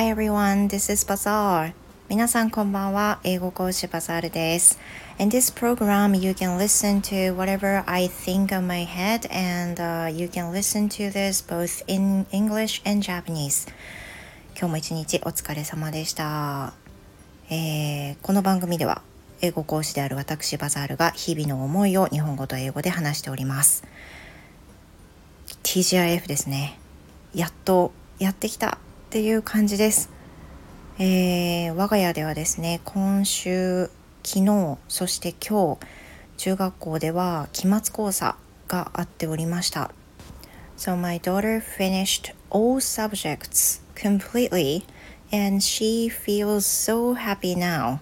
Hi everyone, this is Bazaar. 皆さんこんばんは。英語講師バザールです。In this program, you can listen to whatever I think on my head and、uh, you can listen to this both in English and Japanese. 今日も一日お疲れ様でした。えー、この番組では英語講師である私バザールが日々の思いを日本語と英語で話しております。TGIF ですね。やっとやってきたっていう感じです。えー、我が家ではですね今週昨日そして今日中学校では期末講座があっておりました So my daughter finished all subjects completely and she feels so happy now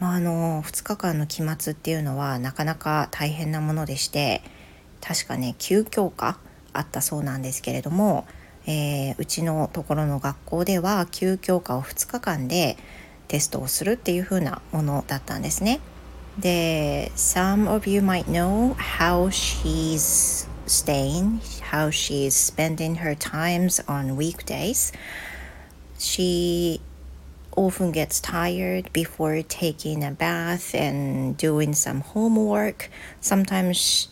まあ、あの2日間の期末っていうのはなかなか大変なものでして確かね9教科あったそうなんですけれどもえー、うちのところの学校では9教科を2日間でテストをするっていう風なものだったんですね。で、Some of you might know how she's staying, how she's spending her times on weekdays. She often gets tired before taking a bath and doing some homework. Sometimes,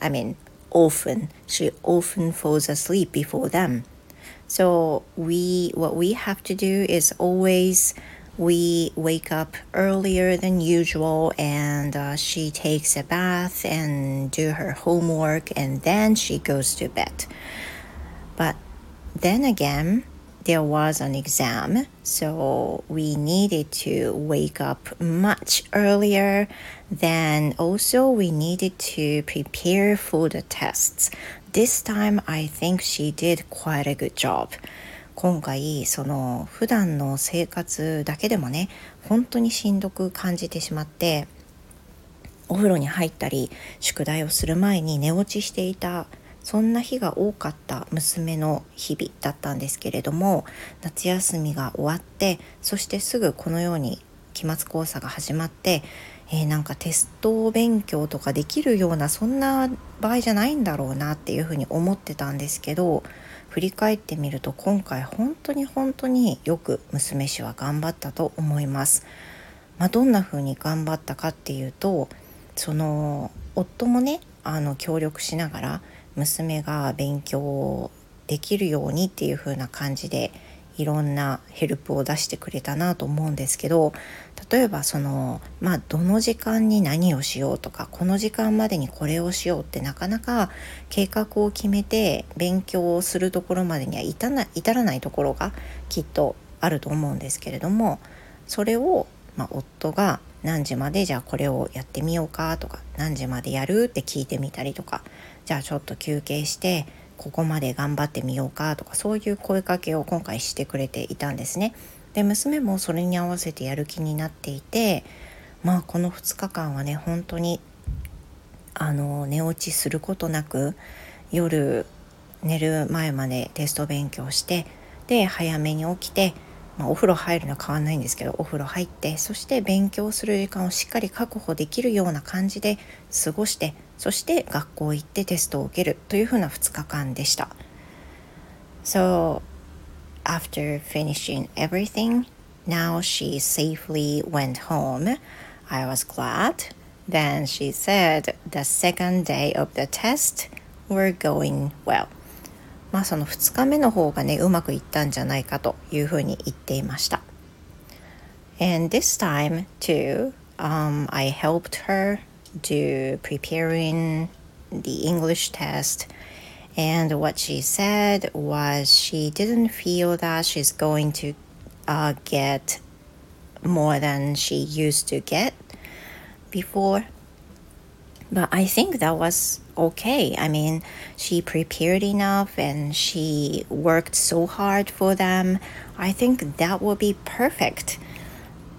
I mean, often she often falls asleep before them. So we what we have to do is always we wake up earlier than usual and uh, she takes a bath and do her homework and then she goes to bed. But then again there was an exam, so we needed to wake up much earlier. Then also we needed to prepare for the tests. This time I think she did quite a good job. 今回その普段の生活だけでもね本当にしんどく感じてしまってお風呂に入ったり宿題をする前に寝落ちしていたそんな日が多かった娘の日々だったんですけれども夏休みが終わってそしてすぐこのように期末考査が始まって、えー、なんかテスト勉強とかできるようなそんな場合じゃないんだろうなっていうふうに思ってたんですけど振り返ってみると今回本当に本当によく娘氏は頑張ったと思います。まあ、どんな風に頑張ったかっていうとその夫もねあの協力しながら娘が勉強できるようにっていう風な感じでいろんなヘルプを出してくれたなと思うんですけど例えばそのまあどの時間に何をしようとかこの時間までにこれをしようってなかなか計画を決めて勉強をするところまでには至な至らないところがきっとあると思うんですけれどもそれを、まあ、夫が何時までじゃあこれをやってみようかとか何時までやるって聞いてみたりとかじゃあちょっと休憩してここまで頑張ってみようかとかそういう声かけを今回してくれていたんですね。で娘もそれに合わせてやる気になっていてまあこの2日間はね本当にあの寝落ちすることなく夜寝る前までテスト勉強してで早めに起きてまあ、お風呂入るのは変わんないんですけどお風呂入ってそして勉強する時間をしっかり確保できるような感じで過ごしてそして学校行ってテストを受けるというふうな2日間でした。So after finishing everything, now she safely went home. I was glad. Then she said the second day of the test were going well. まあその2日目の方がねうまくいったんじゃないかというふうに言っていました。And this time too, um, I helped her do preparing the English test. And what she said was she didn't feel that she's going to uh, get more than she used to get before. But I think that was okay. I mean, she prepared enough and she worked so hard for them. I think that would be perfect.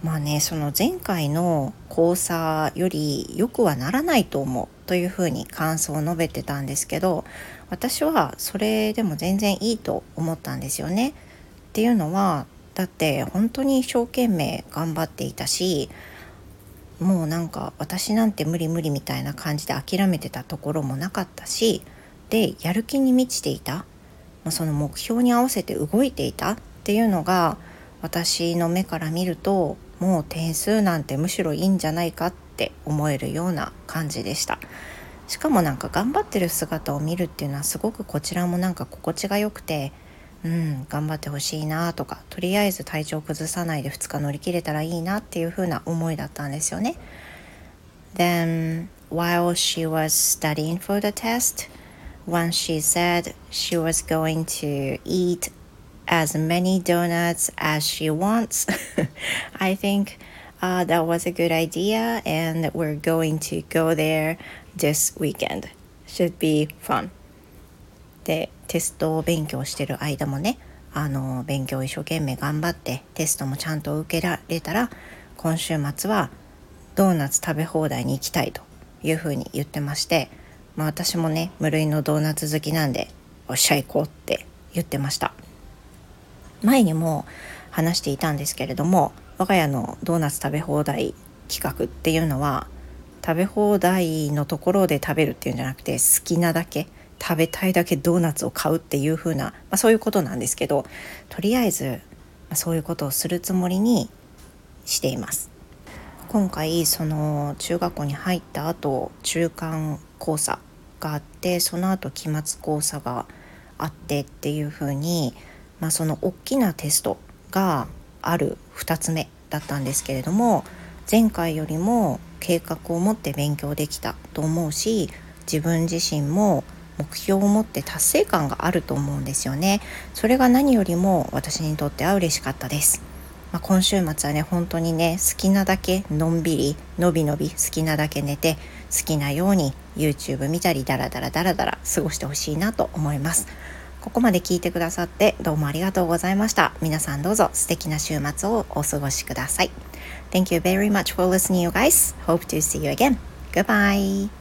まあね、その前回の交差より良くはならないと思うというふうに感想を述べてたんですけど私はそれでも全然いいと思ったんですよね。っていうのはだって本当に一生懸命頑張っていたしもうなんか私なんて無理無理みたいな感じで諦めてたところもなかったしでやる気に満ちていた、まあ、その目標に合わせて動いていた。っていうのが私の目から見るともう点数なんてむしろいいんじゃないかって思えるような感じでした。しかもなんか頑張ってる姿を見るっていうのはすごくこちらもなんか心地が良くてうん頑張ってほしいなとかとりあえず体調崩さないで2日乗り切れたらいいなっていう風な思いだったんですよね Then while she was studying for the test once she said she was going to eat as many donuts as she wants. I think uh, that was a good idea, and we're going to go there this weekend. Should be fun. で、テストを勉強してる間もね、あの、勉強一生懸命頑張って、テストもちゃんと受けられたら、今週末はドーナツ食べ放題に行きたいというふうに言ってまして、まあ、私もね無類のドーナツ好きなんでおっしゃ行こうって言ってました。前にも話していたんですけれども我が家のドーナツ食べ放題企画っていうのは食べ放題のところで食べるっていうんじゃなくて好きなだけ食べたいだけドーナツを買うっていう風な、まあ、そういうことなんですけどとりあえず、ま、そういうことをするつもりにしています。今回その中学校に入った後中間考査があってその後期末考査があってっていう風にまあその大きなテストがある2つ目だったんですけれども前回よりも計画を持って勉強できたと思うし自分自身も目標を持って達成感があると思うんですよね。それが何よりも私にとっては嬉しかったです。まあ、今週末はね本当にね好きなだけのんびりのびのび好きなだけ寝て好きなように YouTube 見たりダラダラダラダラ過ごしてほしいなと思います。ここまで聞いてくださってどうもありがとうございました。皆さんどうぞ素敵な週末をお過ごしください。Thank you very much for listening you guys. Hope to see you again. Goodbye.